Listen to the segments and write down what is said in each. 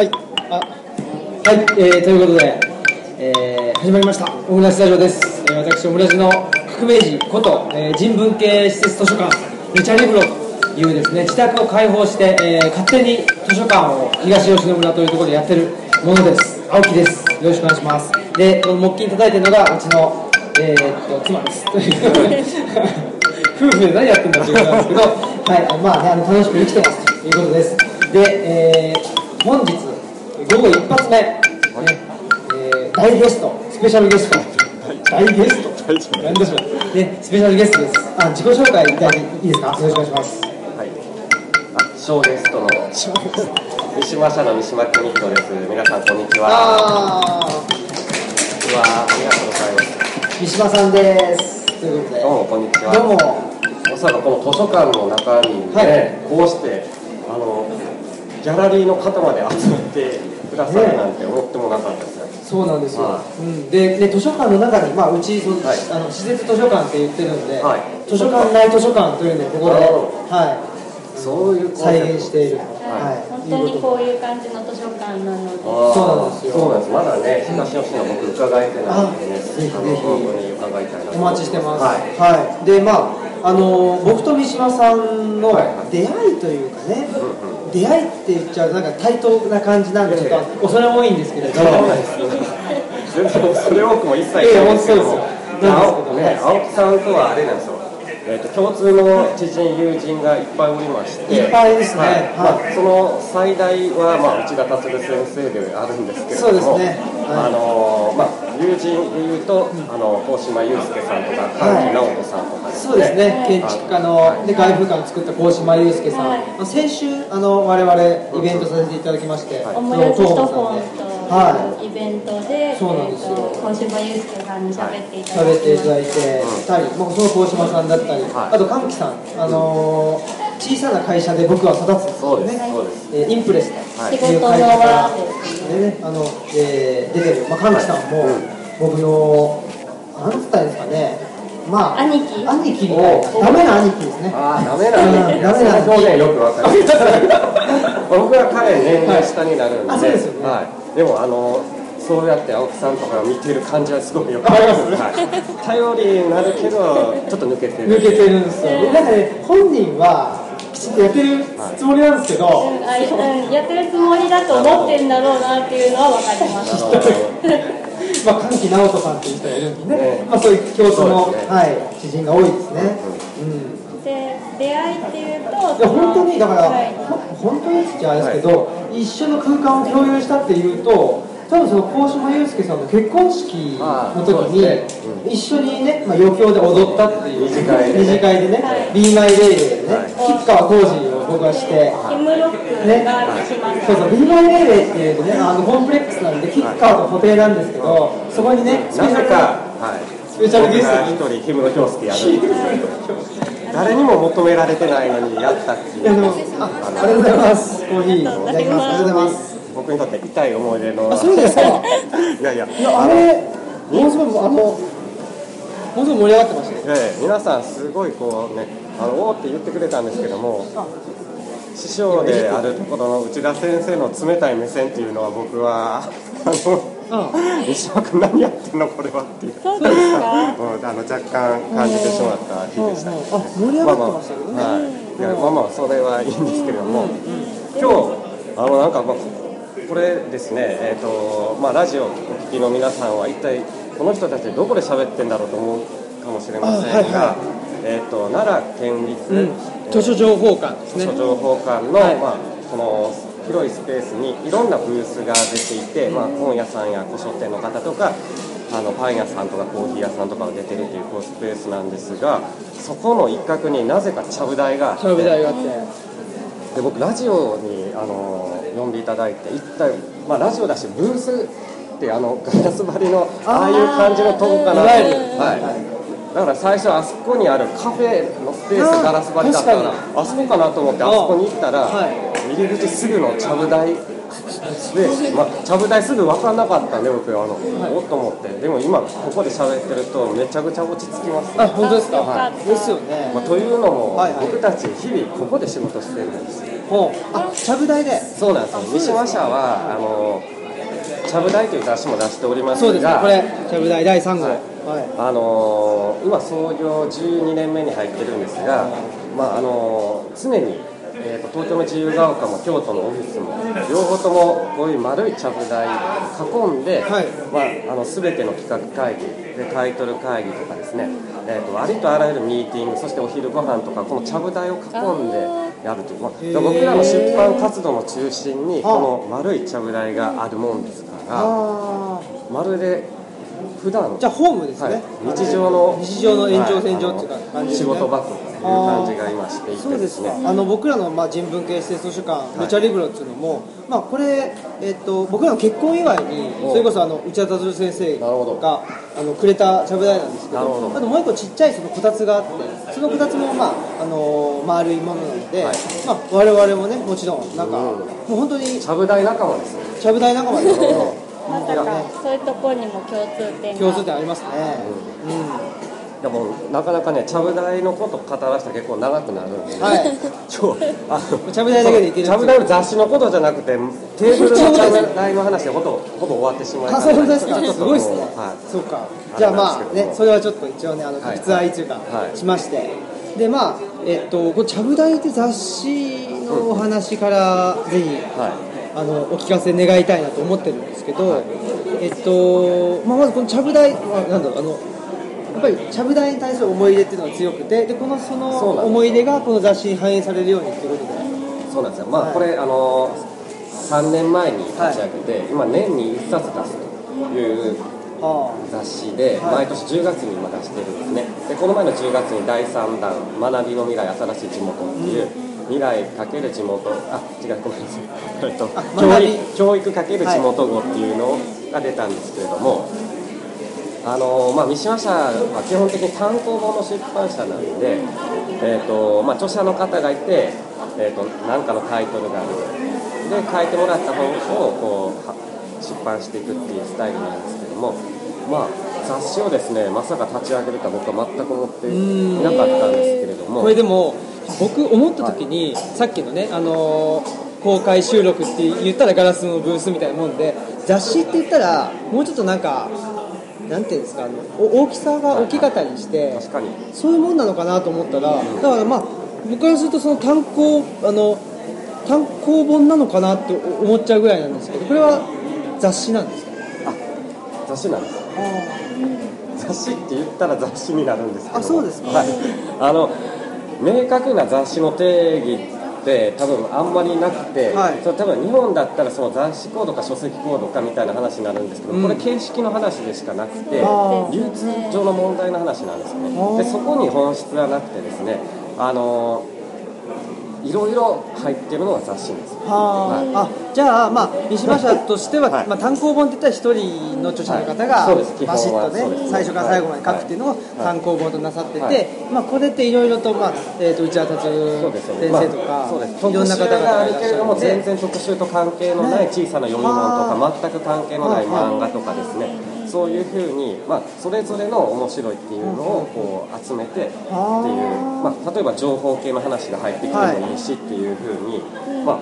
はい。あ、はい、えー、ということで、えー、始まりました。オムライスラジオです。えー、私、オムラジの革命児こと、えー、人文系施設図書館、ルチャリブロというですね、自宅を開放して、えー、勝手に図書館を東吉野村というところでやってるものです。青木です。よろしくお願いします。で、この木琴叩いてるのが、うちの、えー、っと、妻です。ということで 夫婦で何やってんだっていうことなんですけど、はい、まあね、あの楽しく生きてますということです。で、えー、本日、午後一発目、ねえー、大ゲスト、スペシャルゲスト、大ゲスト、なんでしょう、ね、スペシャルゲストです。あ、自己紹介いただいていいですか？よろしくお願いします。はい。あ、ショーゲストの三島社の三島邦人です。皆さんこんにちは。あこんにちは。ありがとうございます。ー、三島さんです。ということで、どうもこんにちは。どうも、まさかこの図書館の中にね、はいこうしてあのギャラリーの方まで集まってくださるなんて思ってもなかったですよ。そうなんですよ、はうん、でで図書館の中に、まあ、うちそ、はい。あの施設図書館って言ってるんで、はい。図書館内図書館というのをここで、はそういうい、再現している、はい、本当にこういう感じの図書館なので、そうなんですよそうなんです。まだね、東吉野僕伺えてないんでね、あぜひぜひ。あの本当に伺いたいなとお待ちしてます。はい。はい。で、まあ、あの僕と三島さんの出会いというかね、うん出会いって言っちゃうなんか対等な感じなんでちょっと恐れ多いんですけれど、そうなんですよ。全然それ多くも一切ない。いやんですけどね、青木さんとはあれなんですよ、えー、と共通の知人、友人がいっぱいおりまして、いっぱいですね。はい。はい。まあ、その最大は、まあ、内田達先生であるんですけれども、そうですね。はい。あのーまあ、友人でいうと、あの高島祐介さんとか、はい。神木直人さんとかね、そうですね、建築家の、で外風館を作った高島祐介さん、はい。先週あの我々イベントさせていただきまして、オムラジとイベントで、そうなんですよ。えーと小島祐介さんに喋っていい、ただ喋っていただいきて、たり、まあ、その高島さんだったり、はい。あと神木さん、あのー小さな会社で僕は育つそうです、ねそうです。えーインプレスはいとい。う仕事の会社からね、あの、えー出てる、まあ、神木さんも、はい僕の、なんつったんですかね、まあ、兄貴。兄貴みたいな、ダメな兄貴ですね。ああ、ダメなんうんで、ダメなんその表現よくわかります。僕は彼年齢下になるんで、はいあそうですよね。はい。でもあのそうやって青木さんとかを見てる感じはすごいよくわかります。はい。頼りになるけどちょっと抜けてる。抜けてるんですよ。なんかね、本人は、やってるつもりなんですけど、うんあうんやってるつもりだと思ってんだろうなっていうのは分かります。まあ、神木直人さんっていう人がいるんでね、ねまあ、そういう共通の、ね。はい、知人が多いですね。うん。で出会いっていうと、いや本当にだから、はい。ほ本当にって言っちゃあれですけど、一緒の空間を共有したっていうと多分その高島祐介さんの結婚式の時に、一緒にね、まあ、余興で踊ったっていう二次会でね二次会でね、はい Be My Day でね、はい吉川晃司を僕はして、ね。そうそう、Be My Day っていうとね、あのコンプレックスなんで、吉川と固定なんですけど、そこにね、スペシャルか、はい。スペシャルゲストに一人氷室京介やる。誰にも求められてないのにやったっていう。あありがとうございます。コーヒーいただきます。ありがとうございます。僕にとって痛い思い出の。あ、そうですか？いやいや。いやあれものすごいあのものすごい盛り上がってましたね。ええ、皆さんすごいこうね、あのおーって言ってくれたんですけども、師匠であるところの内田先生の冷たい目線っていうのは僕はあの西島君何やってんのこれはっていう。そうですか？うんあの若干感じてしまった日でした。あ盛り上がってましたけどね。まあまあはい。いやまあまあそれはいいんですけれども、今日あのなんかまあこれですね、えっ、とまあラジオをお聞きの皆さんは一体この人たちどこで喋ってんだろうと思うかもしれませんが、あはいはえっ、と奈良県立、うん図書情報館ですね図書。情報館の、はいまあその広いスペースにいろんなブースが出ていて、まあ本屋さんや古書店の方とか。あのパン屋さんとかコーヒー屋さんとかが出てるっていうこうスペースなんですがそこの一角になぜかちゃぶ台があってちゃぶ台があって。で僕ラジオにあの呼んでいただいて一体、まあ、ラジオだしブースってあのガラス張りのああいう感じのとこかなはい、だから最初あそこにあるカフェのスペースガラス張りだったから確あそこかなと思ってあそこに行ったら、はい。入り口すぐのちゃぶ台で、まあ、ちゃぶ台すぐ分からなかったんで僕あの、おっと思って。でも今ここで喋ってるとめちゃくちゃ落ち着きますね。あ本当ですか？はい。ですよね。まあ、というのも、はいはい。僕たち日々ここで仕事してるんですよ。ほう。あちちゃぶ台で。そうなんですよ。三島社はあのちゃぶ台という雑誌も出しておりますがそうですね。これちゃぶ台第3号。はい。はい。あのー今創業12年目に入ってるんですが、まああのー常に、えーと東京の自由が丘も京都のオフィスも両方ともこういう丸いちゃぶ台囲んで、はい。まあ、あの全ての企画会議でタイトル会議とかですね、えー、とありとあらゆるミーティングそしてお昼ご飯とかこのちゃぶ台を囲んでやるという、まあ、僕らの出版活動の中心にこの丸いちゃぶ台があるもんですからあまるで普段あじゃあホー。ムですね、はい、日常の日常の延長線上っていうかはい仕事場という感じが今していてそうですねか。あの僕らの、まあ、人文系施設図書館、い。ルチャリブロっていうのも、まあ、これ、えっと僕らの結婚祝いにおそれこそあの内田達郎先生があのくれたちゃぶ台なんですけどあともう一個ちっちゃいそのこたつがあってそのこたつも、まああの丸いものなので、はい。まあ、我々もねもちろんなんか、うん。もう本当にちゃぶ台仲間ですよちゃぶ台仲間ですけど。まさかそういうところにも共通点が。共通点ありますね、でもなかなかねちゃぶ台のこと語らせたら結構長くなるんで、はい。今日あのちゃぶ台だけでいけるちゃぶ台の雑誌のことじゃなくてテーブルのちゃぶ台の話でほぼほぼ終わってしまいあ、そうですか。ちょっとすごいですね。はい。そうか。あじゃあまあね、それはちょっと一応ね、あのはい。実愛というかはい。しまして、でまあえっとこのちゃぶ台って雑誌のお話からぜひはい。あのお聞かせ願いたいなと思ってるんですけど、はい。えっとまあまずこのちゃぶ台、まあなんだろうあの。やっぱりちゃぶ台に対する思い入れっていうのが強くてでこのその思い入れがこの雑誌に反映されるようにということで。そうなんですよ。まあ、はいこれあの3年前に立ち上げて、今年に1冊出すというは雑誌で、はい。毎年10月に今出してるんですね。でこの前の10月に第3弾「学びの未来新しい地元」っていう、未来かける地元あ違うごめんなさい。教育かける地元語っていうのが出たんですけれども、あのまあ、三島社は基本的に単行本の出版社なので、えーとまあ、著者の方がいて、えー、と何かのタイトルがある。で書いてもらった本をこうは出版していくっていうスタイルなんですけども、まあ、雑誌をですねまさか立ち上げるとは僕は全く思っていなかったんですけれども。これでも僕思った時に、さっきのね、あのー公開収録って言ったらガラスのブースみたいなもんで雑誌って言ったらもうちょっとなんかなんていうんですかあのお大きさが大きかったりして確かに。そういうもんなのかなと思ったらだからまあ僕からするとその単行あの単行本なのかなって思っちゃうぐらいなんですけどこれは雑誌なんですか？雑誌なんです。雑誌って言ったら雑誌になるんですけど。あそうですか。はい、あの明確な雑誌の定義って多分あんまりなくて、はい。それ多分日本だったらその雑誌コードか書籍コードかみたいな話になるんですけど、うん。これ形式の話でしかなくて流通上の問題の話なんですね。でそこに本質はなくてですねあのいろいろ入ってるのが雑誌です。はあ、あじゃあ、まあ、三島社としては、はい。まあ、単行本って言ったら一人の著者の方が、はいそうです。基バシッとね最初から最後まで書くっていうのをはい。単行本となさってて、はい。まあ、これっていろいろと、まあえー、と内田達そうですそうです。先生とか、まあそうです。いろんな方々があるけれども全然特集と関係のないね。小さな読み物とはか全く関係のない。漫画とかですねそういうふうに、まあ、それぞれの面白いっていうのをこう集めてっていう、はまあ、例えば情報系の話が入ってきてもいいしっていうふうに、まあ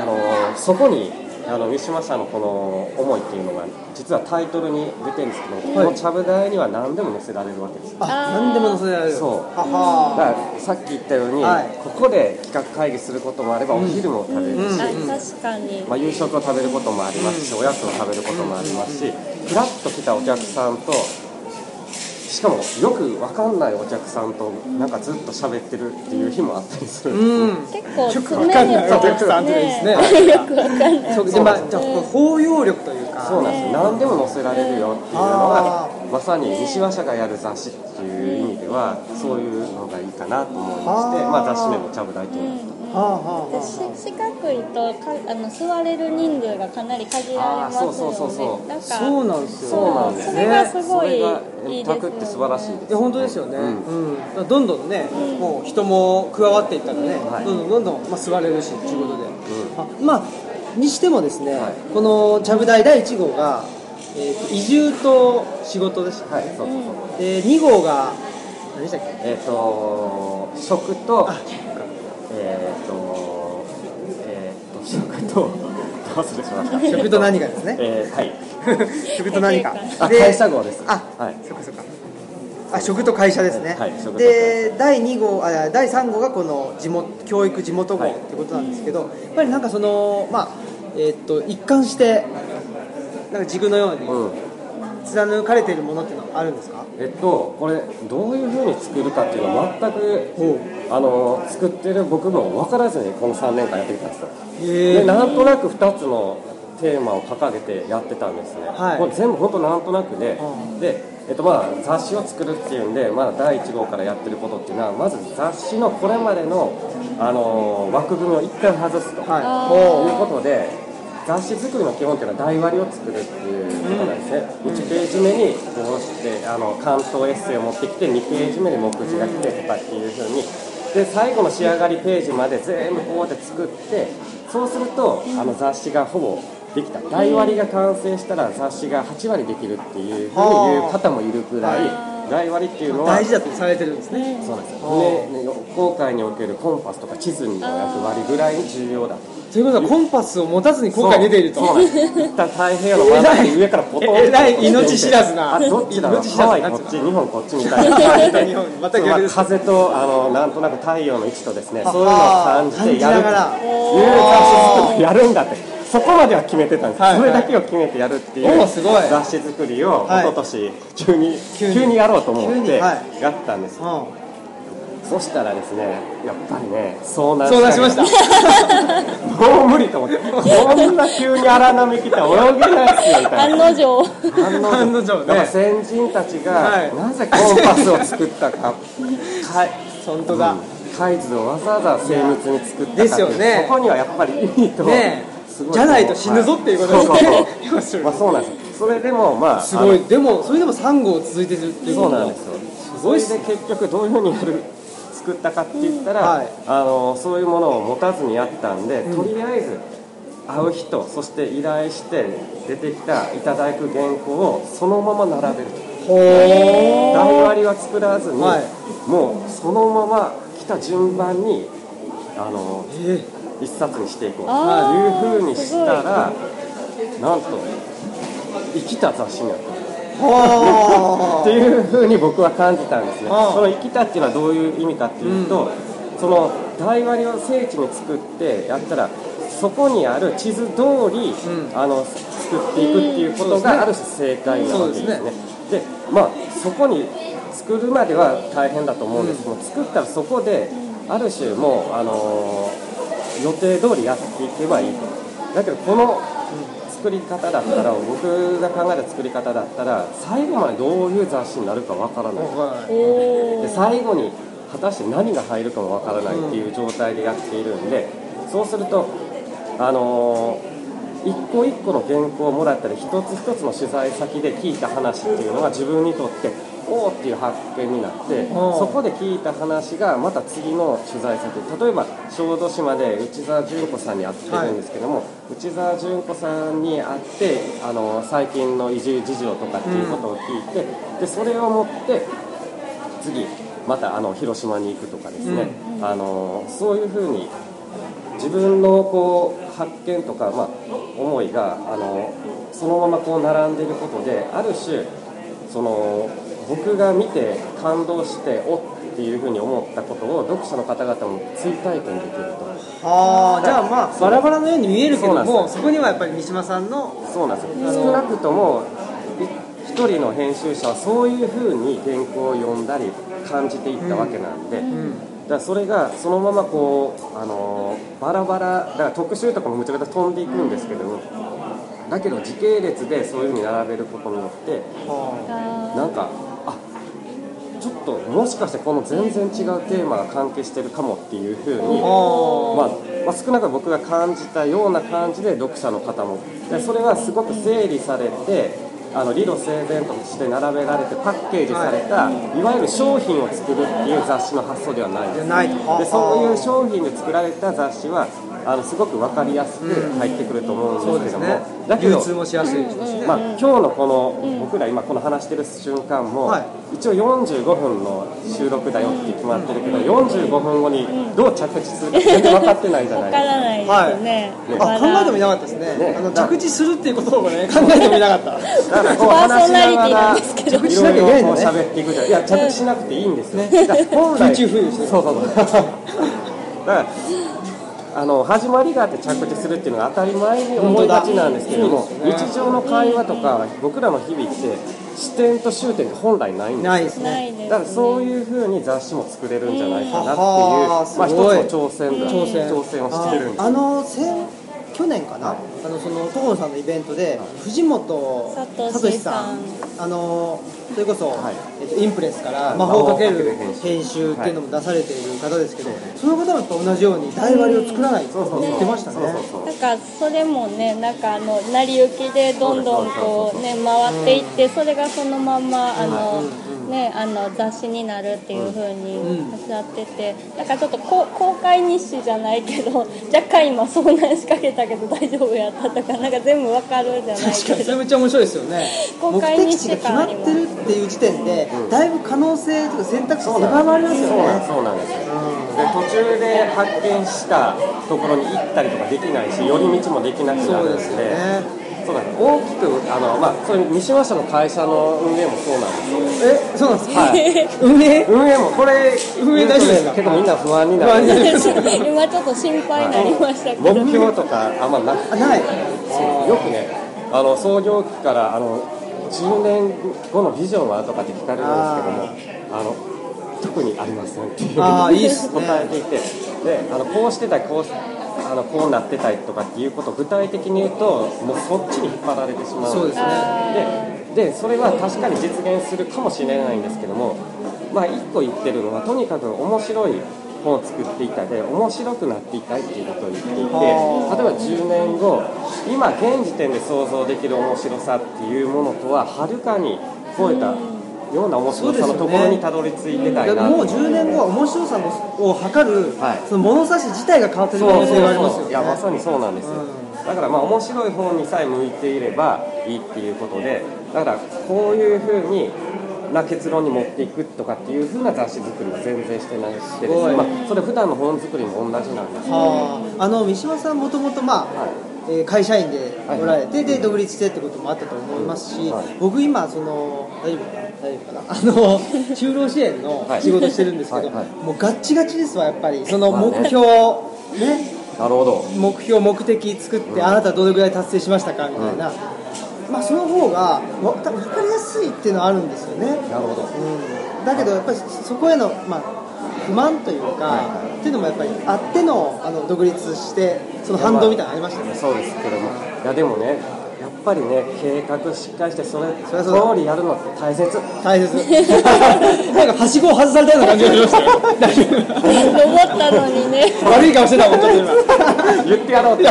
あのーそこにあの三島さんのこの思いっていうのが実はタイトルに出てるんですけど、このちゃぶ台には何でも載せられるわけです。あ何でも載せられる。そう。はは。だからさっき言ったように、はい。ここで企画会議することもあれば、お昼も食べるし、うんあ確かに。まあ、夕食を食べることもありますし、おやつを食べることもありますし、ふらっと来たお客さんとしかもよくわかんないお客さんとなんかずっと喋ってるっていう日もあったりするんですよ、うん。結構よく詰めわかんないお客さんってですね。よくわかんない。そう。でまあ、じゃあ包容力というか。そうなんです。よ何でも載せられるよっていうのあがまさに西和社がやる雑誌っていう意味ではそういうのがいいかなと思いましてまあ、雑誌名も「ちゃぶ台」というの四角いとかあの座れる人数がかなり限られますよね。あーそうそうそうそう。なんかそうなんですよ。そうなんですそれがすごいいいですよね。って素晴らしいです。いや本当ですよね、うん。どんどんね、もう人も加わっていったらね、はい。どんどんどんどん、まあ、座れるしということで、あまあにしてもですね、はい。このちゃぶ台第1号が、えーと移住と仕事でした、はいそうそうそう。で2号が何でしたっけ？えっ、と食とあえっ、とえ食とどうするしました？食と何かですね。えーはい。食と何か。あで会社号ですあ、はい。そっかそっか。あ食と会社ですね、はいで第2号あ第3号がこの地元教育地元号はい。ってことなんですけど、やっぱりなんかそのまあえーっと一貫してなんか軸のようにうん。貫かれているものっていうのはあるんですか、えっとこれどういうふうに作るかっていうのは全くあの作ってる僕も分からずにこの3年間やってきたんですよ。へでなんとなく2つのテーマを掲げてやってたんですね、はい。これ全部本当なんとなくで、うん。で、えっとまあ、雑誌を作るっていうんで、まあ、第1号からやってることっていうのはまず雑誌のこれまでの、あのー枠組みを一回外すと、はい。いうことで雑誌作りの基本っていうのは台割りを作るっていうことなんですね、1ページ目にこうしてあの関東エッセイを持ってきて2ページ目に目次が来てとかっていうふうに。で最後の仕上がりページまで全部こうやって作ってそうするとあの雑誌がほぼできた。台割りが完成したら雑誌が8割できるっていうふうに言う方もいるぐらい台割りっていうのは大事だとされてるんですね。そうなんですよ、ね。ね、航海におけるコンパスとか地図の役割ぐらいに重要だとということはコンパスを持たずに今回出ていると。そう。そうなんです。一旦太平洋の真ん中に上からポトンえらい命知らずな。あどっちだ？ろう命知らずなハワイこっち日本こっちみたい。な感じで日本全く逆ですまあ風とあのなんとなく太陽の位置とですねあそういうのを感じてやるいう雑誌作りをやるんだって。そこまでは決めてたんです、はいそれだけを決めてやるっていう雑誌作りをはい。一昨年急に急に。急にやろうと思ってやったんですうんそしたらですねやっぱりね遭難そうなしました。もう無理と思ってこんな急に荒波来たら泳げないっすよみたいな。案の定案の定ね。先人たちがはい。なぜコンパスを作ったか、か本当だ、海図をわざわざ精密に作ったかですよね。そこにはやっぱり意味と、ねじゃないと死ぬぞっていうことで。すねはい要するにそうそうそう。まあそうなんです。それでもまあすごい。でもそれでも3号続いてるっていうことそうなんですよ。すごいっすそれで結局どういうふうにやる作ったかって言ったら、はい。あのそういうものを持たずにやったんで、とりあえず会う人そして依頼して出てきたいただく原稿をそのまま並べるほ台割りは作らずに、はい。もうそのまま来た順番にあのえ一冊にしていこうと。あーいうふうにしたらなんと生きた雑誌になった。はっていうふうに僕は感じたんですね、その生きたっていうのはどういう意味かっていうと、その台割りを聖地に作ってやったらそこにある地図通り、うん。あの作っていくっていうことがある種正解なわけですね。ででまあそこに作るまでは大変だと思うんです。けど、作ったらそこである種もう、あのー予定通りやっていけばいいと。だけどこの作り方だったら僕が考えた作り方だったら最後までどういう雑誌になるかわからない。おで最後に果たして何が入るかもわからないっていう状態でやっているんでそうするとあのー一個一個の原稿をもらったり一つ一つの取材先で聞いた話っていうのが自分にとってっていう発見になってそこで聞いた話がまた次の取材先例えば小豆島で内澤純子さんに会ってるんですけども、内澤純子さんに会ってあの最近の移住事情とかっていうことを聞いて、でそれを持って次またあの広島に行くとかですね、あのそういうふうに自分のこう発見とか、まあ、思いがあのそのままこう並んでいることである種その僕が見て感動しておっていうふうに思ったことを読者の方々も追体験できると。ああじゃあまあバラバラのよ。うに見えるけどもそこにはやっぱり三島さんのそうなんですよ。少なくともい一人の編集者はそういうふうに原稿を読んだり感じていったわけなんで、だからそれがそのままこう、あのーバラバラだから特集とかもむちゃくちゃ飛んでいくんですけどもだけど時系列でそういうふうに並べることによってなんかっともしかしてこの全然違うテーマが関係してるかもっていうふうに、まあまあ、少なく僕が感じたような感じで読者の方もでそれはすごく整理されてあの理路整然として並べられてパッケージされた、い、わゆる商品を作るっていう雑誌の発想ではないです。じゃないと。でそういう商品で作られた雑誌はあのすごく分かりやすく入ってくると思そううんですけども、ね。だけど流通もしやすいでしょうしね、まあ、今日のこの、僕ら今この話してる瞬間も、はい。一応45分の収録だよって決まってるけど、45分後にどう着地するか全然分かってないじゃないですか。らないですね、あまだ考えてもいなかったですね。ね。あの着地するっていうことをね考えてもいなかった。だからこうパー話しソナリティなながらんですけど。いろいろこう喋っていくじゃん。いや着地しなくていいんですよ、だから本来空中浮遊してる。そうそうそう。だからあの始まりがあって着地するっていうのが当たり前に思いがちなんですけども、ね日常の会話とか僕らの日々って視点と終点って本来ないんですよ。ないですね。だからそういうふうに雑誌も作れるんじゃないかなっていう、はあまあ、一つの挑戦だ挑戦挑戦をしてるんですああの先去年かな、はい。あのその所さんのイベントで、藤本聡聡さんあのそれこそ、はい。えっと、インプレスからはい。魔法をかける編集。っていうのも出されている方ですけど、その方もやっぱ同じように台割りを作らないって言ってましたね。そうそうそうなんかそれもねなんかあの成り行きでどんどんこうね回っていってそれがそのまんまあのねあの雑誌になるっていう風におっしゃっててなんかちょっと公開日誌じゃないけど 若干今遭難しかけたけど大丈夫やったとかなんか全部わかるじゃない確かけどにそれめっちゃ面白いですよね。公目開日誌的地が決まってるっていう時点で、だいぶ可能性とか選択肢そうなん狭まりますよそうなんねそうなんですよ、で途中で発見したところに行ったりとかできないし寄り道もできなくなそうるんで。ですよねそうなんです大きくあの、まあ、それ三島社の会社の運営もそうなんですよえそうなんですか、はい。運営？運営もこれ運営大丈夫ですか？結構みんな不安になる。不安になります今ちょっと心配になりましたけど。目標とかあんまなくない。よくねあの創業期からあの10年後のビジョンはとかって聞かれるんですけどもあの特にありませんっていうあーいいっすね。答えていて。であのこうしてたりこうあのこうなってたりとかっていうことを具体的に言うともうそっちに引っ張られてしまそうですね。ででそれは確かに実現するかもしれないんですけどもまあ一個言ってるのはとにかく面白い本を作っていたで面白くなっていたいっていうことを言っていて例えば10年後今現時点で想像できる面白さっていうものとははるかに超えたような面白さのところにたどり着いてたいなと。もう10年後は面白さを測る、はい。その物差し自体が変わってる可能性がありますよね。いやまさにそうなんですよ、だからまあ面白い本にさえ向いていればいいっていうことでだからこういうふうにな結論に持っていくとかっていうふうな雑誌作りは全然してなくてですね、まあ、それ普段の本作りも同じなんですはあ。あの三島さんもともとまあ、はいえー会社員ではい。おられて、で独立してってこともあったと思いますし、はい。僕今その大丈夫かな？大丈夫かなあの就労支援の仕事してるんですけど、はい。はい。もうガッチガチですわやっぱり。その目標、ね？なるほど。目標目的作って、あなたどれぐらい達成しましたかみたいな、まあその方がわ分かりやすいっていうのはあるんですよね、なるほど。うん、だけどやっぱりそこへの、まあ、不満というか、っていうのもやっぱりあってのあの独立してその反動みたいなのありましたよね、そうですけども。いやでもねやっぱりね計画しっかりしてそれそりゃそう。だ通りやるのって大切。大切。なんかはしごを外されたような感じがしました。よ登ったのにね。悪い顔してたもんちょっと今。言ってやろうって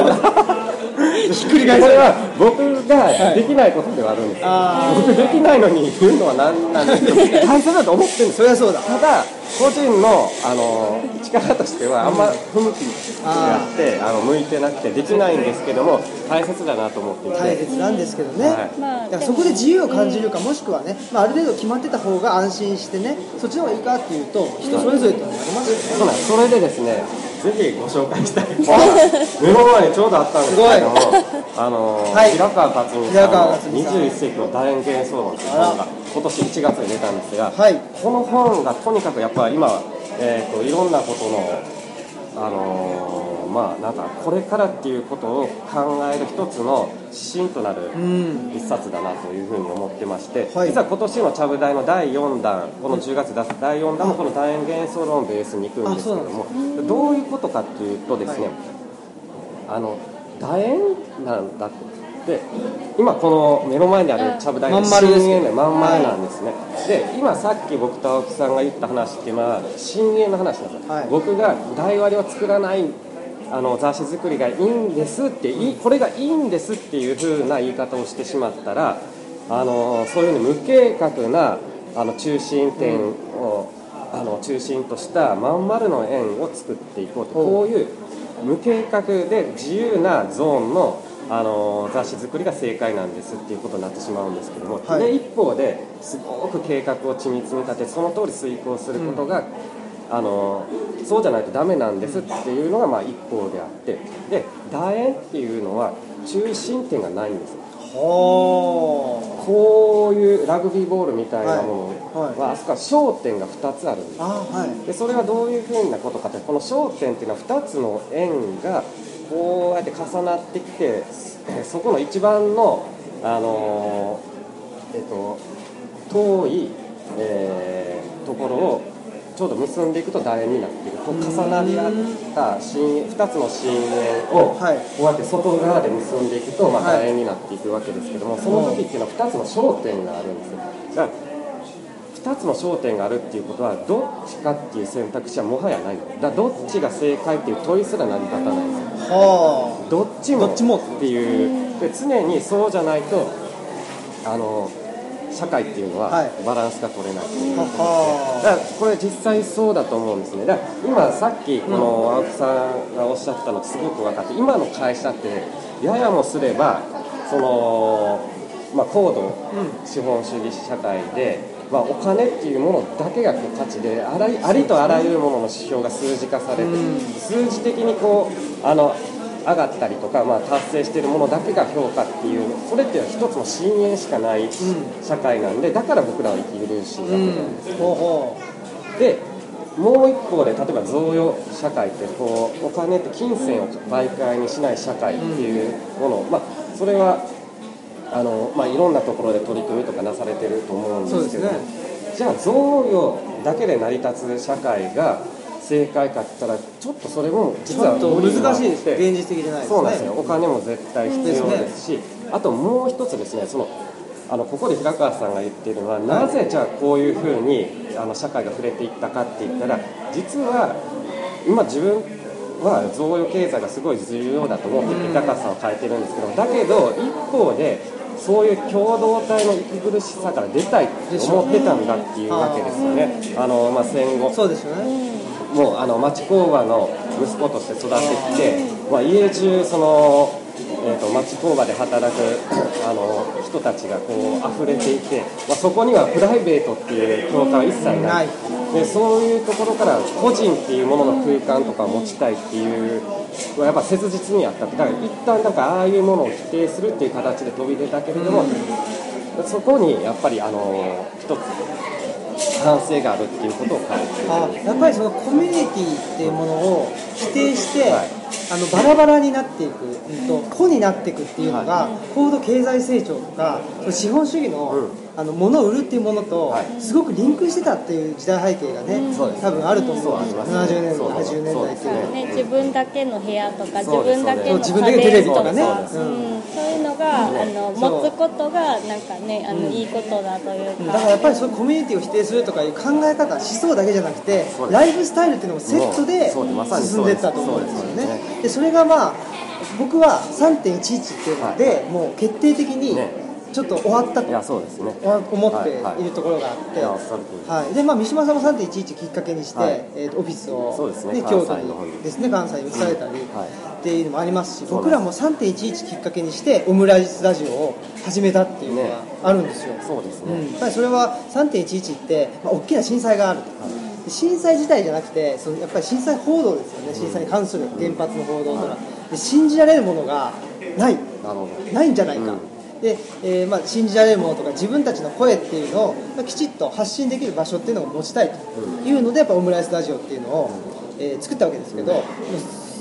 ひっくり返されこれは僕ができないことではあるんですよ、あ僕できないのに言うのは何なんですけど大切だと思ってるんですよそりゃそうだ。ただ個人のあの力としてはあんま不向きがあってあの向いてなくてできないんですけども大切だなと思っていて、大切なんですけどね、はい。まあだからそこで自由を感じるかもしくはね、まあ、ある程度決まってた方が安心してねそっちの方がいいかっていうと人それぞれっていうのもありますよね。そうなんです。それでですねぜひご紹介したい 目の前にちょうどあったんですけれどもあの、はい。平川克美さんの克美さん。21世紀の楕円幻想論という本が今年1月に出たんですが、はい。この本がとにかくやっぱり今、えー、といろんなことのあのーまあなんかこれからっていうことを考える一つの指針となるうん。一冊だなというふうに思ってまして、はい。実は今年のちゃぶ台の第4弾この10月出す第4弾もこの楕円幻想論をベースにいくんですけれどもどういうことかっていうとですね、はい。あの楕円なんだって今この目の前にあるちゃぶ台まん丸です深淵でまん丸なんですね、で今さっき僕と青木さんが言った話っていうのは深淵の話なんですよ、はい。僕が台割りを作らないあの雑誌作りがいいんですっていいこれがいいんですっていう風な言い方をしてしまったらあのそういうふうに無計画なあの中心点を、あの中心としたまん丸の円を作っていこうと。こういう無計画で自由なゾーンのあの雑誌作りが正解なんですっていうことになってしまうんですけども、はい。で一方ですごく計画を緻密に立てその通り遂行することが、あのそうじゃないとダメなんですっていうのがまあ一方であってで楕円っていうのは中心点がないんですよ。はこういうラグビーボールみたいなものはい。は、あそこは焦点が2つあるんですあはい。でそれはどういうふうなことかってこの焦点っていうのは2つの円がこうやって重なってきてえーそこの一番の、あのーえっと、遠い、えーところをちょうど結んでいくと楕円になっているこう重なり合った深2つの深円をはい。こうやって外側で結んでいくと、ま楕円になっていくわけですけども、その時っていうのは2つの焦点があるんですよ。だから2つの焦点があるっていうことはどっちかっていう選択肢はもはやないの。だからどっちが正解っていう問いすら成り立たないんですよ。はどっちも。どっちもっていう。で常にそうじゃないとあの社会っていうのははい。バランスが取れないというあは。だからこれ実際そうだと思うんですね。だから今さっきこの青木さんがおっしゃってたのすごく分かって今の会社ってややもすればその、まあ、高度資本主義社会で、まあ、お金っていうものだけがこう価値であらいありとあらゆるものの指標が数字化されて、数字的にこうあの上がったりとか、まあ、達成しているものだけが評価っていうそれっていうのは一つの深淵しかない社会なんでだから僕らは生き苦しいわけなんですうん。ほうほでもう一方で例えば贈与社会ってこうお金って金銭を媒介にしない社会っていうもの、まあ、それはあの、まあ、いろんなところで取り組みとかなされてると思うんですけどそうじゃあ贈与だけで成り立つ社会が正解かって言ったらちょっとそれもう実は難しいです現実的じゃないですね。そうなんですよ。お金も絶対必要ですし、あともう一つですねそのあのここで平川さんが言っているのはなぜじゃあこういうふうにあの社会が触れていったかって言ったら実は今自分は贈与経済がすごい重要だと思って平川さんを変えてるんですけどだけど一方でそういう共同体の息苦しさから出たいって思ってたんだっていうわけですよね。あのまあ、戦後。そうですよねもうあの町工場の息子として育ってきて、まあ、家中その、えー、と町工場で働くあの人たちがこう溢れていて、まあ、そこにはプライベートっていう境界は一切なない。いでそういうところから個人っていうものの空間とかを持ちたいっていうやっぱ切実にあったってだから一旦なんかああいうものを否定するっていう形で飛び出たけれども、そこにやっぱりあの一つ反省があるっていうことを感じてやっぱりそのコミュニティっていうものを否定して、はい。あのバラバラになっていく、うんと、個になっていくっていうのが、高度経済成長とか資本主義の,、うんあの物を売るっていうものと、はい。すごくリンクしてたっていう時代背景がね、多分あると思うんですよ。そうあります。70年代そう80年代っていう。のはね、自分だけの部屋とか自分だけの自分だけのテレビとかね。そういうのがあの持つことがなんかねあの、いいことだというか。だからやっぱりそういうコミュニティを否定するとかいう考え方思想だけじゃなくてライフスタイルっていうのもセットで進んでいったと思うんですよね。でそれがまあ僕は3.11っていうので、もう決定的にねちょっと終わったといやそうですね。思ってはいはい。いるところがあって、いやおっしゃる。通りはい、でまあ、三島さんも3.11きっかけにして、はい。えーとオフィスを、そうですね。京都にに。ですね関西に移されたり、はい。っていうのもありますし僕らも3.11きっかけにしてオムライスラジオを始めたっていうのがあるんですよ、そうですね、うん、やっぱりそれは3.11って、まあ、大きな震災があると、で震災自体じゃなくてそのやっぱり震災報道ですよね。震災に関する原発の報道とか、で信じられるものがない。なるほど。ないんじゃないか、うんでえーまあ、信じられるものとか自分たちの声っていうのを、まあ、きちっと発信できる場所っていうのを持ちたいというのでやっぱオムライスラジオっていうのを、えー作ったわけですけど、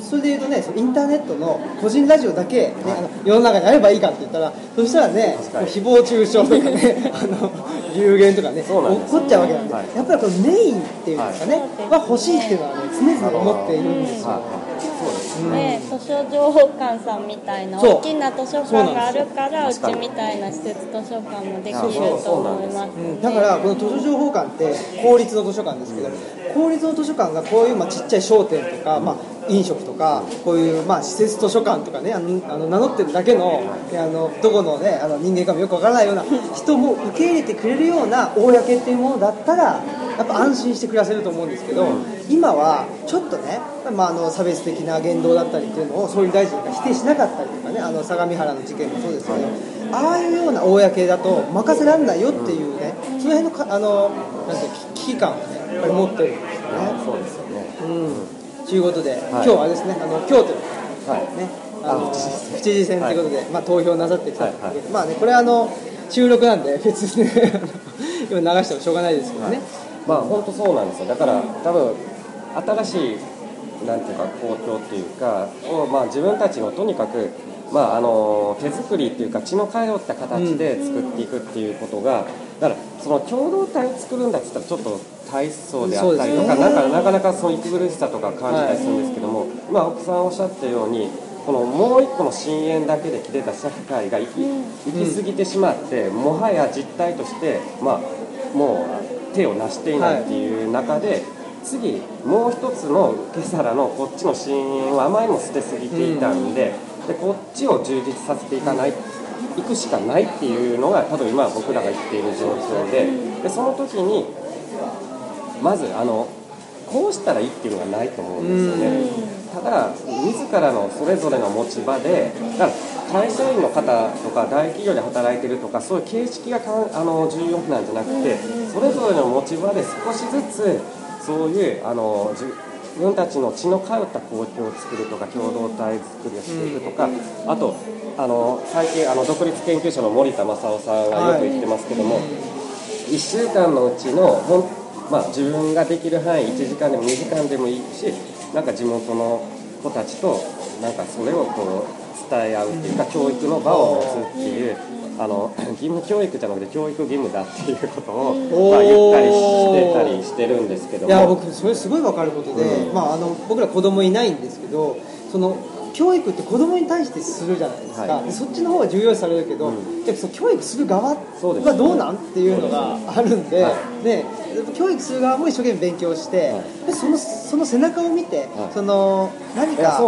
それでいうとねそのインターネットの個人ラジオだけ、ねあの世の中にあればいいかって言ったらそしたらね誹謗中傷とかね あの流言とかね起こっちゃうわけなんで、はい。やっぱりこのメインっていうんですかね、はい。は欲しいっていうのはね常々思っているんですよ、で図書情報館さんみたいな大きな図書館があるからうちみたいな施設図書館もできると思います、うん。だからこの図書情報館って公立の図書館ですけど公立の図書館がこういうまあちっちゃい商店とか、まあ、飲食とかこういうまあ施設図書館とかねあのあの名乗ってるだけのあのどこの,、ね、あの人間かもよくわからないような人も受け入れてくれるような公っていうものだったらやっぱ安心して暮らせると思うんですけど、今はちょっとね、まあ、あの差別的な言動だったりっていうのを総理大臣が否定しなかったりとかねあの相模原の事件もそうですけど、ああいうような公だと任せられないよっていうね、その辺のかあのなんて危機感をねやっぱり持ってるんですよね。そうですよねうんということで、今日はあれですねあの京都。はい。ね、あのあ府知事選ということで、まあ、投票なさってきたということで、はいまあね、これはあの収録なんで、別にね、今流してもしょうがないですけどね、まあ本当そうなんですよ。だから多分新しいなんていうか公共っていうかをまあ自分たちのとにかくまああの手作りっていうか血の通った形で作っていくっていうことが、だからその共同体を作るんだって言ったらちょっと体操であったりとか、ね。なんかなかなかその息苦しさとか感じたりするんですけども、今奥さんおっしゃったようにこのもう一個の深淵だけで来てた社会が行き,、行き過ぎてしまってもはや実態としてまあもう手を成していないっていう中で、次もう一つの受け皿のこっちの深淵をあまりにも捨てすぎていたんで,、でこっちを充実させていかない、行くしかないっていうのが多分今僕らが生きている状況ででその時にまずあのこうしたらいいっていうのがないと思うんですよね。ただ自らのそれぞれの持ち場でだから会社員の方とか大企業で働いてるとかそういう形式がかんあの重要なんじゃなくてそれぞれの持ち場で少しずつそういうあの自分たちの血の通った公共を作るとか共同体作りをしていくとかあとあの最近あの独立研究所の森田正夫さんがよく言ってますけども、1週間のうちのまあ、自分ができる範囲1時間でも2時間でもいいしなんか地元の子たちとなんかそれをこう伝え合うっていうか、教育の場を持つっていう。あの義務教育じゃなくて教育義務だっていうことを、まあ、言ったりしてたりしてるんですけどもいや僕、それすごい分かることで、うんまあ、あの僕ら子供いないんですけど、その教育って子供に対してするじゃないですか、はい。でそっちの方が重要視されるけど、うん。でもその教育する側はどうなんっていうのがあるんで、はで教育する側も一生懸命勉強して、はい。でそのその背中を見て、はい。その何か、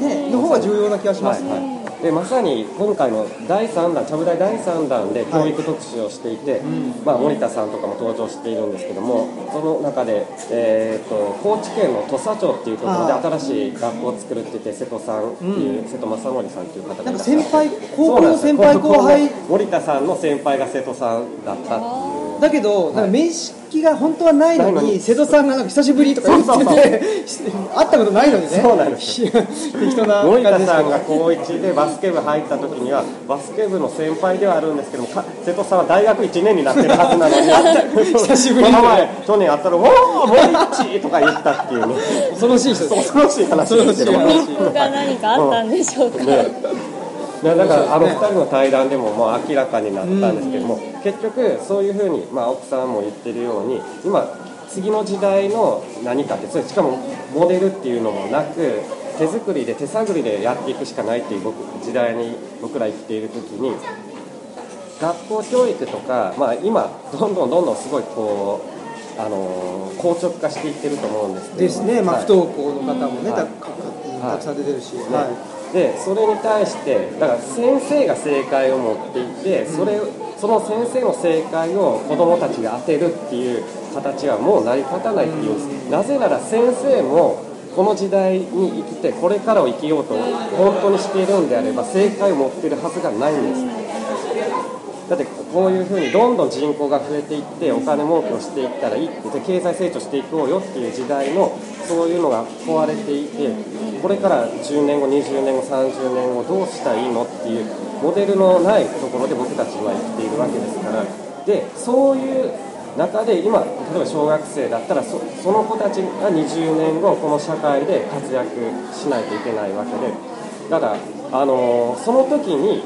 ね、の方が重要な気がしますね。はいはいでまさに今回の第3弾、ちゃぶ台第3弾で教育特集をしていて、まあ、森田さんとかも登場しているんですけども、その中で、えー、と高知県の土佐町っていうところであ新しい学校を作るって言って、瀬戸さんっていう、瀬戸正則さんっていう方がないらっしゃって。先輩高校の先輩後輩。森田さんの先輩が瀬戸さんだったっていう。だけど、なんか面識が本当はないのに、ないのに。瀬戸さんがなんか久しぶりとか言ってて、会ったことないのにね、そうなんです 適当な森田さんが高1でバスケ部入った時にはバスケ部の先輩ではあるんですけどもか瀬戸さんは大学1年になってるはずなのに。久しぶりに。この前去年会ったら「おお森一!」とか言ったっていうね。恐ろしい人です。恐ろしい話ですけど恐ろしい話。記憶が何かあったんでしょうか、ねだからあの2人の対談でもまあ明らかになったんですけども、結局そういうふうに、まあ、奥さんも言ってるように今次の時代の何かってそれしかもモデルっていうのもなく手作りで手探りでやっていくしかないっていう僕時代に僕ら生きている時に学校教育とか、まあ、今どんどんどんどんすごいこう、あのー硬直化していってると思うんですけどですね、まあ、はい。不登校の方もね、はい。たくさん出てるし、ねはいでそれに対してだから先生が正解を持っていてそれその先生の正解を子どもたちが当てるっていう形はもう成り立たないっていうん。ですなぜなら先生もこの時代に生きてこれからを生きようと本当にしているんであれば正解を持っているはずがないんですだってこういうふうにどんどん人口が増えていってお金儲けをしていったらいいって経済成長していこうよっていう時代のそういうのが壊れていてこれから10年後20年後30年後どうしたらいいのっていうモデルのないところで僕たちは生きているわけですから。でそういう中で今例えば小学生だったらその子たちが20年後この社会で活躍しないといけないわけで。だから、あのその時に、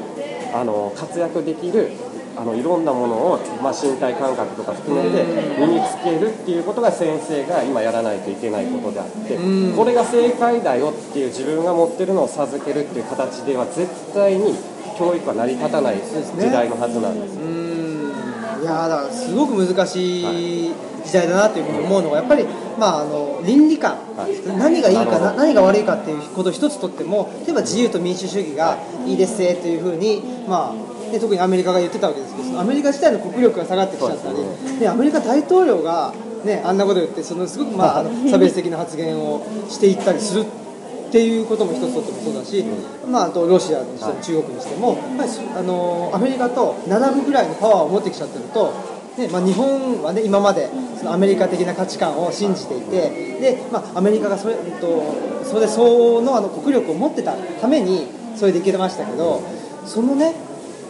あの活躍できるあのいろんなものを、まあ、身体感覚とか含めて身につけるっていうことが先生が今やらないといけないことであってこれが正解だよっていう自分が持ってるのを授けるっていう形では絶対に教育は成り立たない時代のはずなんです。うーん。いやーだからすごく難しい時代だなというふうに思うのがやっぱり、まあ、あの倫理観、はい。何がいいかな何が悪いかっていうことを一つとっても例えば自由と民主主義がいいですねというふうに、まあで特にアメリカが言ってたわけですけどアメリカ自体の国力が下がってきちゃったりそうですでアメリカ大統領がね、あんなこと言ってそのすごく、まあ、あの差別的な発言をしていったりするっていうことも一つとってもそうだし、まあ、あとロシアにしても中国にしても、あのアメリカと並ぶぐらいのパワーを持ってきちゃってると、ねまあ、日本は、ね、今までそのアメリカ的な価値観を信じていてで、まあ、アメリカがそれ,、えっと、それで相応のあの国力を持ってたためにそれでいけましたけどそのね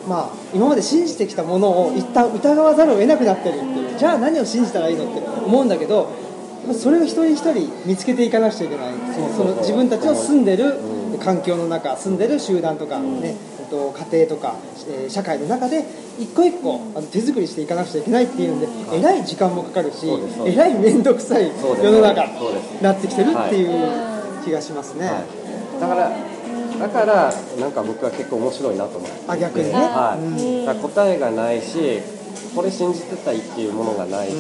まあ、今まで信じてきたものを一旦疑わざるを得なくなってるっていう。じゃあ何を信じたらいいのって思うんだけどそれを一人一人見つけていかなくちゃいけない。その自分たちの住んでる環境の中住んでる集団とか、ねえっと、家庭とか、えー社会の中で一個一個あの手作りしていかなくちゃいけないっていうんでえらい時間もかかるしえらい面倒くさい世の中になってきてるっていう気がしますね。はい、だからだからなんか僕は結構面白いなと思って。あ逆にね。はい。答えがないしこれ信じてたいっていうものがないし、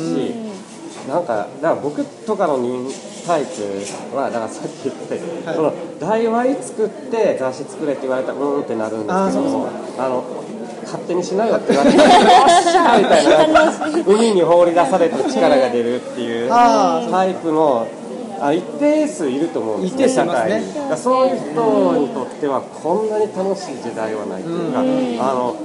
なんかだから僕とかの人タイプはだからさっき言って、はい。その題話作って雑誌作れって言われたらうーんってなるんですけどあの勝手にしなよって言われた。らよっしゃーみたいな海に放り出されて力が出るっていう。タイプのあ一定数いると思うんですね一定数そういう人にとってはこんなに楽しい時代はないというか、あの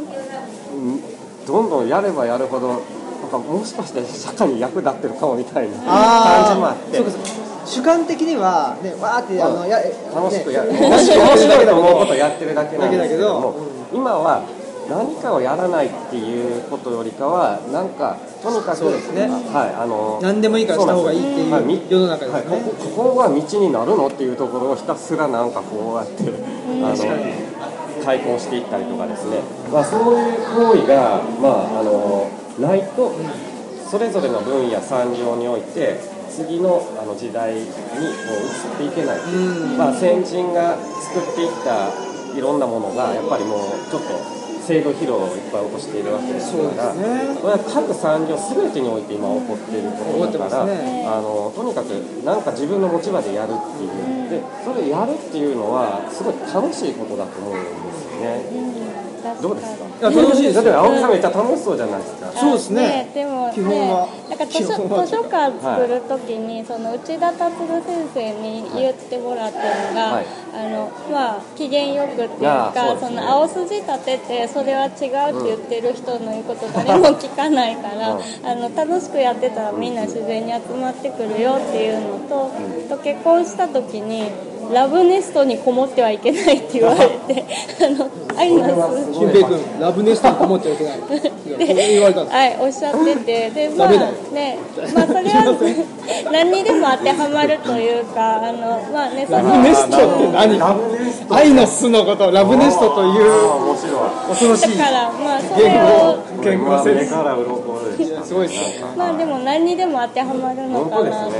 うんどんどんやればやるほどなんかもしかして社会に役立ってるかもみたいな感じもあって。主観的には、ね、わーってあのや楽しくや、ね。面白いと思うことやってるだけなんですけども今は何かをやらないっていうことよりかはなんかとにかくそうですね。はいあの何でもいいからした方がいいっていうそうなんです。世の中ですね。はいここは道になるのっていうところをひたすらなんかこうやってあの開墾していったりとかですね、まあ、そういう行為が、まあ、あのないとそれぞれの分野産業において次のあの時代にこう移っていけないまあ、先人が作っていったいろんなものがやっぱりもうちょっと制度疲労をいっぱい起こしているわけですから各産業全てにおいて今起こっていることだから、ね。あのとにかくなんか自分の持ち場でやるっていう。でそれやるっていうのはすごい楽しいことだと思うんですよね。どうですか？いや楽しいですだって青木さんめっちゃ楽しそうじゃないですか。そうですね。でも基本は。ねなんか図書図書館作るときに、その内田達先生に言ってもらったのが、はい。あのまあ機嫌よくっていうあかそあその青筋立ててそれは違うって言ってる人の言うこと誰 も聞かないから、うん。あの楽しくやってたらみんな自然に集まってくるよっていうのと、と結婚した時にラブネストにこもってはいけないって言われてあの愛の数俊平君ラブネストにこもっちゃいけないはい、おっしゃってて、で、まあ、ね、まあ、それは 何にでも当てはまるというか、あの、まあね、そラの。ブネストって何？ラブネスの巣のことをラブネストという面白い。恐ろしいだから、まあ、それ言を。すごいですねまあ、でも、何にでも当てはまるの本かなと。当ですね。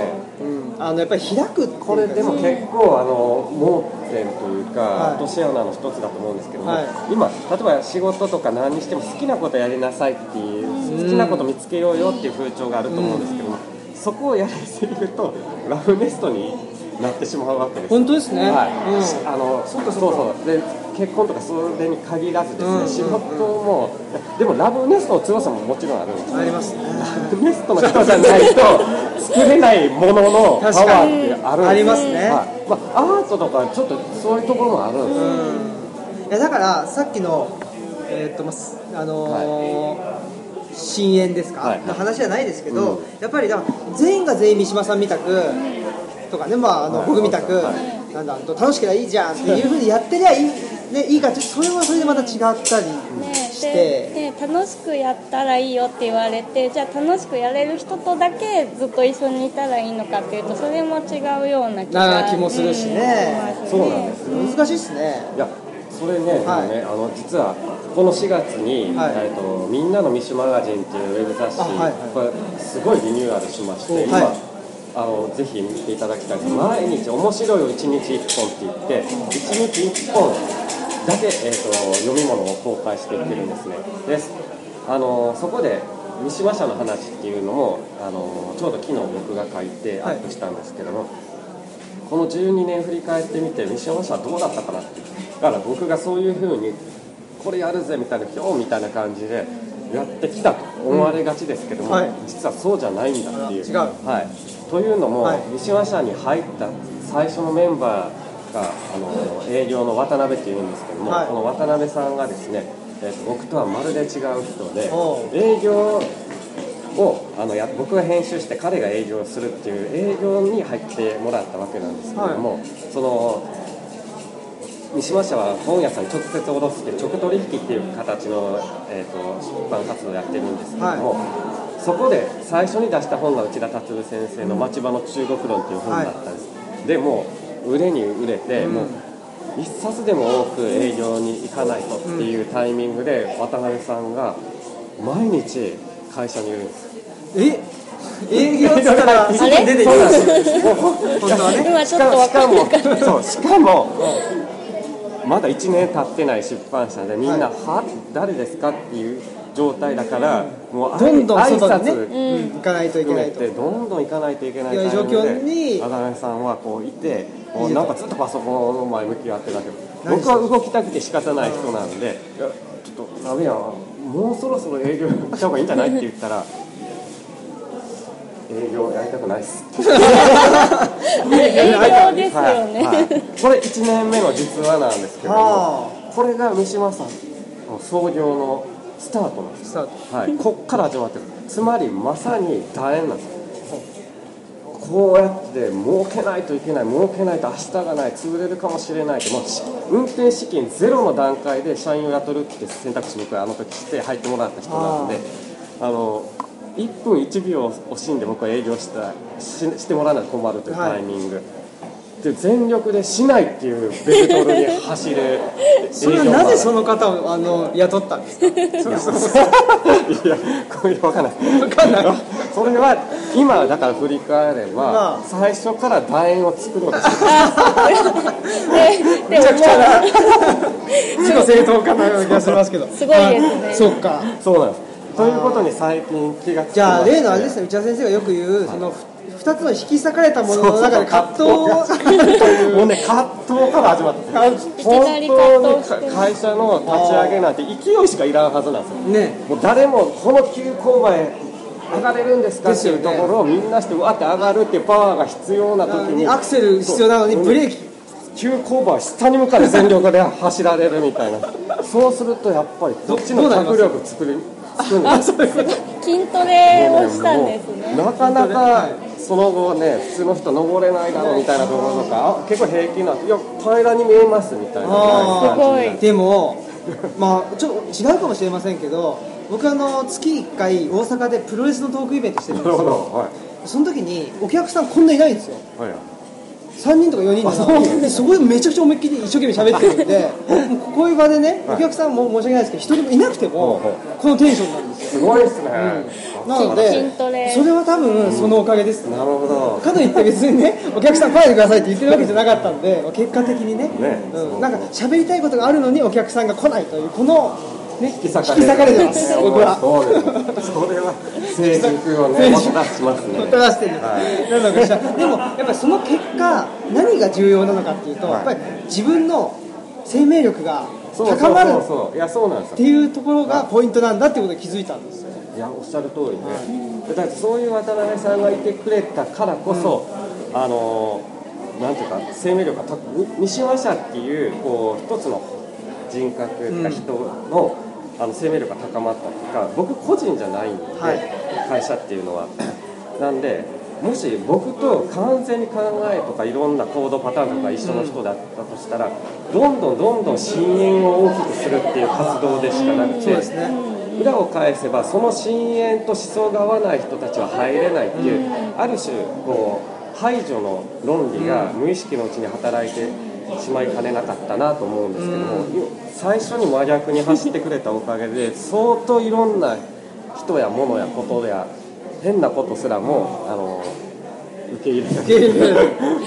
あのやっぱり開くこれでも結構あの盲点というか、はい。落とし穴の一つだと思うんですけども、はい。今例えば仕事とか何にしても好きなことやりなさいっていう、好きなこと見つけようよっていう風潮があると思うんですけども、そこをやりすぎるとラブネストになってしまうわけです。本当ですね、はい、うん。あのそうそうで結婚とかそれに限らずですね、うん仕事もでもラブネストの強さももちろんあるんですありますね。ラ ブネストの人じゃないと 作れないもののパワーってあるんですよ。ありますね。はい。まあ、アートとかちょっとそういうところもあるんですよ、いやだからさっきのえーっとまあすあのー深淵ですか、はい。の話じゃないですけど、うん。やっぱりだ全員が全員三島さんみたくとかね、まあ、あのはい僕みたく、はなんだ楽しければいいじゃんっていうふうにやってりゃいい,、ね、いいかってそれはそれでまた違ったりねして、でで楽しくやったらいいよって言われてじゃあ楽しくやれる人とだけずっと一緒にいたらいいのかっていうとそれも違うような気なが気もするしね。うんそうなんですよ。難しいっすね。いやそれね,、はい。ねあの実はこの4月に、はい。えっと「みんなのミッシュマガジン」っていうウェブ雑誌、あはいはい。これすごいリニューアルしまして、はいあのぜひ見ていただきたい。です毎日面白いを1日1本って言って1日1本だけ、えー、と読み物を公開していってるんですね。です。あのそこで三島社の話っていうのもあのちょうど昨日僕が書いてアップしたんですけども、この12年振り返ってみて三島社はどうだったかなってだから僕がそういうふうにこれやるぜみたいな今日みたいな感じでやってきたと思われがちですけども、うん。はい。実はそうじゃないんだっていう。違う。はい、というのも、はい。三島社に入った最初のメンバーがあの営業の渡辺っていうんですけども、はい。この渡辺さんがですね、えーと僕とはまるで違う人で営業をあのや僕が編集して彼が営業するっていう営業に入ってもらったわけなんですけれども、その三島社は本屋さんに直接卸すって直取引っていう形の、えー、と出版活動をやってるんですけれども、そこで最初に出した本が内田達先生の「町場の中国論」っていう本だったんです、でもう売れに売れて、もう一冊でも多く営業に行かないとっていうタイミングで渡辺さんが毎日会社にいるんです。え？営業っつったら 外に出ていくそうなんです。よもう本当はね今ちょっとしかもそうしかもまだ1年経ってない出版社でみんな「は？誰ですか?」っていう状態だからもうどんどん挨外にね、拶うん。行かないといけないと。てどんどん行かないといけないいイミングで状況に渡辺さんはこういてもうなんかずっとパソコンの前向き合ってたけど何僕は動きたくて仕方ない人なんでいやちょっとダメやもうそろそろ営業行った方がいいんじゃないって言ったら営業やりたくないっす。営業ですよはい。ね、はい。これ1年目の実話なんですけどこれが三島さんの創業のスタートなんですスタート。はい、こっから始まってる。つまりまさに楕円なんですよ。こうやって儲けないといけない儲けないと明日がない潰れるかもしれないってもうし運転資金ゼロの段階で社員を雇うって選択肢僕はあの時して入ってもらった人なんであの1分1秒惜しんで僕は営業したししてもらわないと困るというタイミング、で全力でしないっていうベクトルに走る営 それはなぜその方をあの雇ったんですか？そうそうそういや、これわかんない。わかんない。それは今だから振り返れば、まあ最初から楕円を作ろうとしてででもも自己正当化のような気がしますけどすごいですねあそっかうそうなんです。ということに最近気がつきじゃあ例のあれですね内田先生がよく言うその2つの引き裂かれたものの中で葛藤を。もうね葛藤から始まった本当に会社の立ち上げなんて勢いしかいらんはずなんですよ。ね。もう誰もこの急勾配上がれるんですかっていうところをみんなしてうわって上がるっていうパワーが必要な時に。アクセル必要なのにブレーキ。急勾配下に向かって全力で走られるみたいな。そうするとやっぱりどっちの脚力作り作るんです筋トレをしたんですねなかなかその後ね普通の人登れないだろうみたいなところとかあ結構平気ないや平らに見えますみたいな。すごい。でもまあちょっと違うかもしれませんけど僕あの月1回大阪でプロレスのトークイベントしてるんなるほですよどはい。その時にお客さんこんないないんですよ。はい3人とか4人なのにでそこでめちゃくちゃ思いっきり一生懸命喋ってるんで こういう場でねお客さんも申し訳ないですけど一人もいなくてもこのテンションなんですよ。すごいですね、なのでそれは多分そのおかげです、なるほど。かといって別にねお客さん来ないでくださいって言ってるわけじゃなかったんで結果的にね。ねうん、なんか喋りたいことがあるのにお客さんが来ないというこの、ね、引き裂かれ裂かれてます。僕は。そうですそれは成熟をね成も熟たらしますね。もたらしてる、なのかしらでもやっぱりその結果何が重要なのかっていうと、はい。やっぱり自分の生命力が高まるそうそう。いやそうなんですよ。っていうところがポイントなんだっていうことに気づいたんですよ。いやおっしゃる通りで、だってそういう渡辺さんがいてくれたからこそ、あのなんていうか生命力が高く三島社っていうこう一つの人格というか人の,、あの生命力が高まったというか僕個人じゃないんで、はい。会社っていうのは。なんでもし僕と完全に考えとかいろんな行動パターンとか一緒の人だったとしたら、どんどんどんどん深淵を大きくするっていう活動でしかなくて、裏を返せばその深淵と思想が合わない人たちは入れないっていう、ある種こう排除の論理が無意識のうちに働いてしまいかねなかったなと思うんですけども、最初に真逆に走ってくれたおかげで相当いろんな人や物やことや変なことすらもあの受け入れ受け入れる。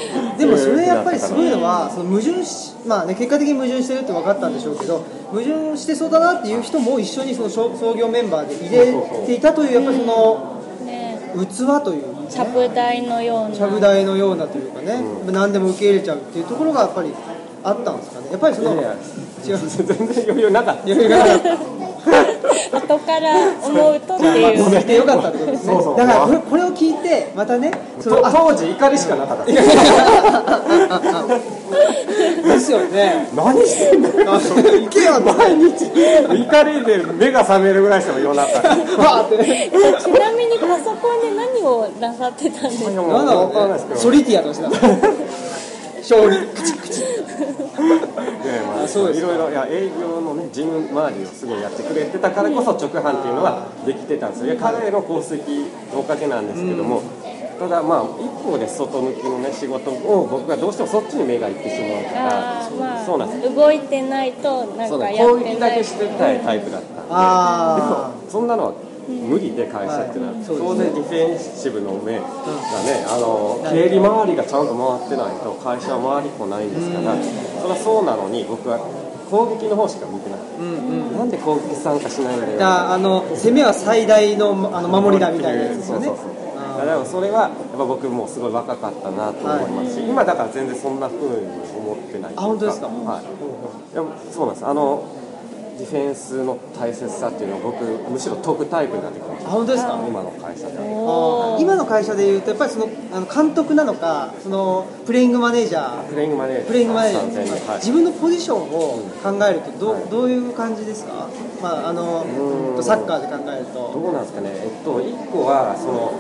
でもそれやっぱりすごいのは その矛盾しまあね結果的に矛盾してるって分かったんでしょうけど矛盾してそうだなっていう人も一緒にその創創業メンバーで入れていたというやっぱりそのね。器というかねちゃぶ台のような。ちゃぶ台のようなというかね、何でも受け入れちゃうっていうところがやっぱりあったんですかね。やっぱりその違う全然余裕なかった。余裕がなかった 後から思うとっていう。見てよかったってことですねだからこれこれを聞いてまたねその当時怒りしかなかった。ですよね。何してんだよ。行けよ毎日。怒りで目が覚めるぐらいですよ夜中って。ねちなみにパソコンで何をなさってたんですか？いやもうなんだろ分かんないですけど。うねソリティアとしてた将棋カチッカチッねまあ、そういろいろいや営業のね事務周りをすごいやってくれてたからこそ直販っていうのはできてたんですよ。いや彼の功績のおかげなんですけども、ただまあ一方で外向きのね仕事を僕がどうしてもそっちに目がいってしまうからまあそうなんです動いてないとなんかや攻撃だってない。けしてたいタイプだったんであでもそんなのは無理で会社ってい。うのは、当然ディフェンシブの目がね、あの経理周りがちゃんと回ってないと会社は回りっこないんですから、それはそうなのに僕は攻撃の方しか見てない、うんうんなんで攻撃参加しないんだよ。だあの攻めは最大のあの守りだみたいなやつですよね。そうそうそう。あだからそれはやっぱ僕もすごい若かったなと思いますし、今だから全然そんな風に思ってないあ本当ですか？はい。いやそうなんです。あのディフェンスの大切さっていうのを僕むしろ解くタイプになってきましたあ本当ですか？今の会社で。今の会社でいうとやっぱりそのあの監督なのかそのプレイングマネージャー。プレイングマネージャー。プレイングマネージャー。はい。自分のポジションを考えるとどう,、はい。どういう感じですか、まあ、あのサッカーで考えると。どうなんですかね、えっと、1個はその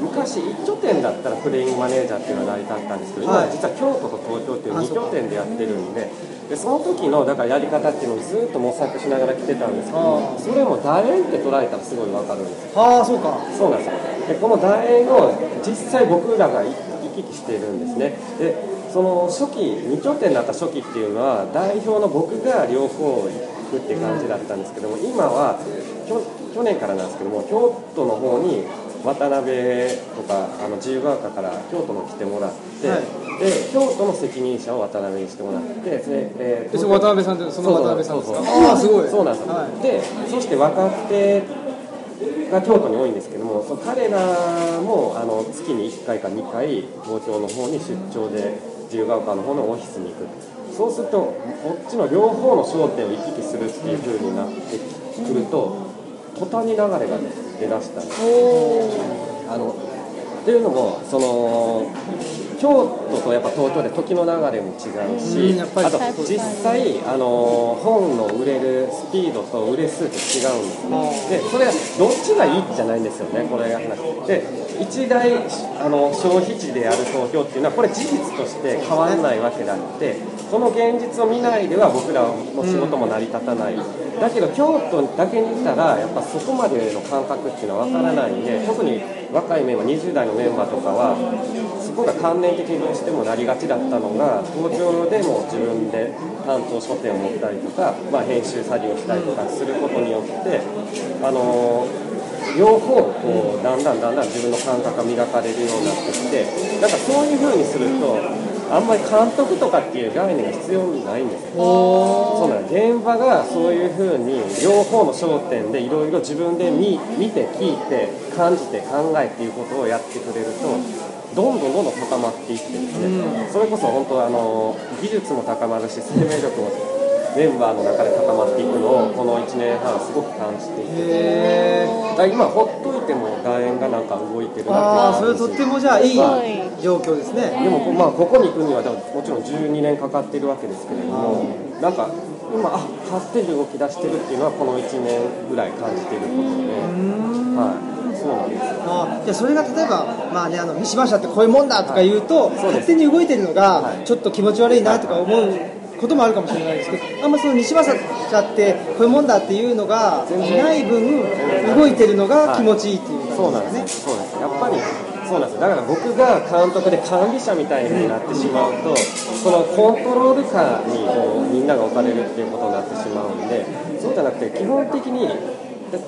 昔一拠点だったらプレイングマネージャーっていうのは成り立ったんですけど、はい。今実は京都と東京っていうあ2拠点でやってるんででその時のだからやり方っていうのをずっと模索しながら来てたんですけどそれも楕円って捉えたらすごい分かるんですよ。ああそうか。そうなんですよ。でこの楕円を実際僕らが行き来しているんですね。でその初期2拠点だった初期っていうのは代表の僕が両方行くって感じだったんですけども今は去年からなん。ですけども京都の方に渡辺とかあの自由が丘から京都の来てもらって、はいで京都の責任者を渡辺にしてもらってで、えーでその渡辺さんってその渡辺さんですか？ああすごい。そうなんですよ、はい。でそして若手が京都に多いんですけどもその彼らもあの月に1回か2回東京の方に出張で自由が丘の方のオフィスに行く。そうするとこっちの両方の焦点を行き来するっていう風になってくると途端に流れが出だしたんです。あのっていうのもその京都とやっぱ東京で時の流れも違うし、うんあと実際あの本の売れるスピードと売れ数って違うんですねでそれはどっちがいいじゃないんですよねこれが話。で一大あの消費地である東京っていうのはこれ事実として変わらないわけであってその現実を見ないでは僕らの仕事も成り立たない、だけど京都だけにいたらやっぱそこまでの感覚っていうのは分からないんで特に若いメンバー20代のメンバーとかはそこが関連的にどうしてもなりがちだったのが東京でも自分で担当書店を持ったりとか、まあ、編集作業したりとかすることによってあの両方こうだんだんだんだん自分の感覚が磨かれるようになってきてなんかそういう風にするとあんまり監督とかっていう概念が必要ないんですよ。そうなん現場がそういうふうに両方の焦点でいろいろ自分で見見て聞いて感じて考えっていうことをやってくれるとどんどんどんどん高まっていってですね、それこそ本当あの技術も高まるし生命力もメンバーの中で高まっていくのをこの1年半すごく感じていて今ほっといても楕円がなんか動いてるああなっていう感じ。それとってもじゃあいいは状況ですね。でもこまあここに行くにはでももちろん12年かかってるわけですけれどもなんか今あ勝手に動き出してるっていうのはこの1年ぐらい感じていることで、はい、そうなんですよ。あじゃあそれが例えば、まあね、あの三島社ってこういうもんだとか言うと、そうです。勝手に動いてるのがはい。ちょっと気持ち悪いなとか思うこともあるかもしれないですけどあんまその西島社ってこういうもんだっていうのが全然ない分動いてるのが気持ちいいっていう。そうなんですよ。そうです。やっぱりそうなんですだから僕が監督で管理者みたいになってしまうとそのコントロール下にこうみんなが置かれるっていうことになってしまうんでそうじゃなくて基本的に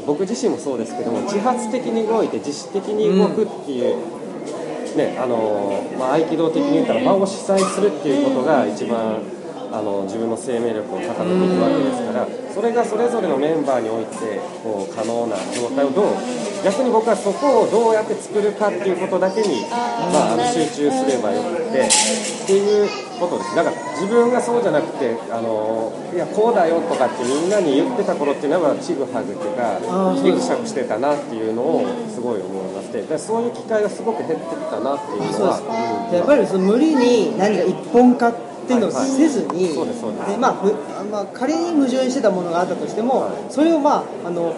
僕自身もそうですけども自発的に動いて自主的に動くっていう、ねあのまあ、合気道的に言ったら場を主催するっていうことが一番あの自分の生命力を高めていくわけですからそそれがそれぞれのメンバーにおいてこう可能な状態をどう逆に僕はそこをどうやって作るかっていうことだけにまあ、あの集中すればよくてっていうことです。だから自分がそうじゃなくてあのいやこうだよとかってみんなに言ってた頃っていうのはちぐはぐっていうかあーそうです。ギクシャクしてたなっていうのをすごい思いましてだそういう機会がすごく減ってきたなっていうのはやっぱりその無理に何か一本化っていうのをせずに、まあふまあ、仮に矛盾してたものがあったとしても、それをまああの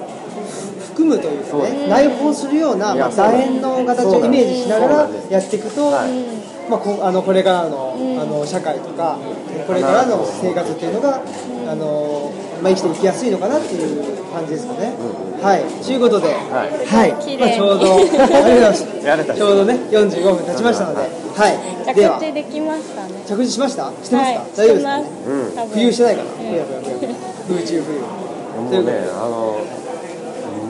含むというかね内包するような、まあ、楕円の形をイメージしながらやっていくと、はい。まあ、こあのこれからの,、あの社会とかこれからの生活っていうのが、あのまあ、生きていきやすいのかなっていう感じですかね。はい、ということで、はい。はい。まあ、ちょうどありがとうございました やれたちょうどね45分経ちましたので、はい、では。着地できましたね。着地しました？してますか、はい。大丈夫ですか？してます。うん。多分冬してないかな、うん。冬や冬や冬や冬中冬もうねあの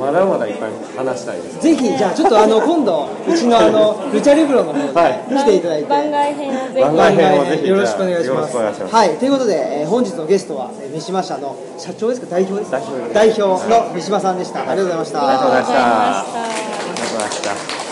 まだまだいっぱい話したいです。ぜひじゃあちょっとあの今度うちのあのルチャリブロの方にはい。来ていただいて、番外編をぜひ。番外編をぜひよろしくお願いします。はいということで、えー本日のゲストはえー三島社の社長ですか代表ですか？代表の三島さんでした。ありがとうございました。ありがとうございました。ありがとうございました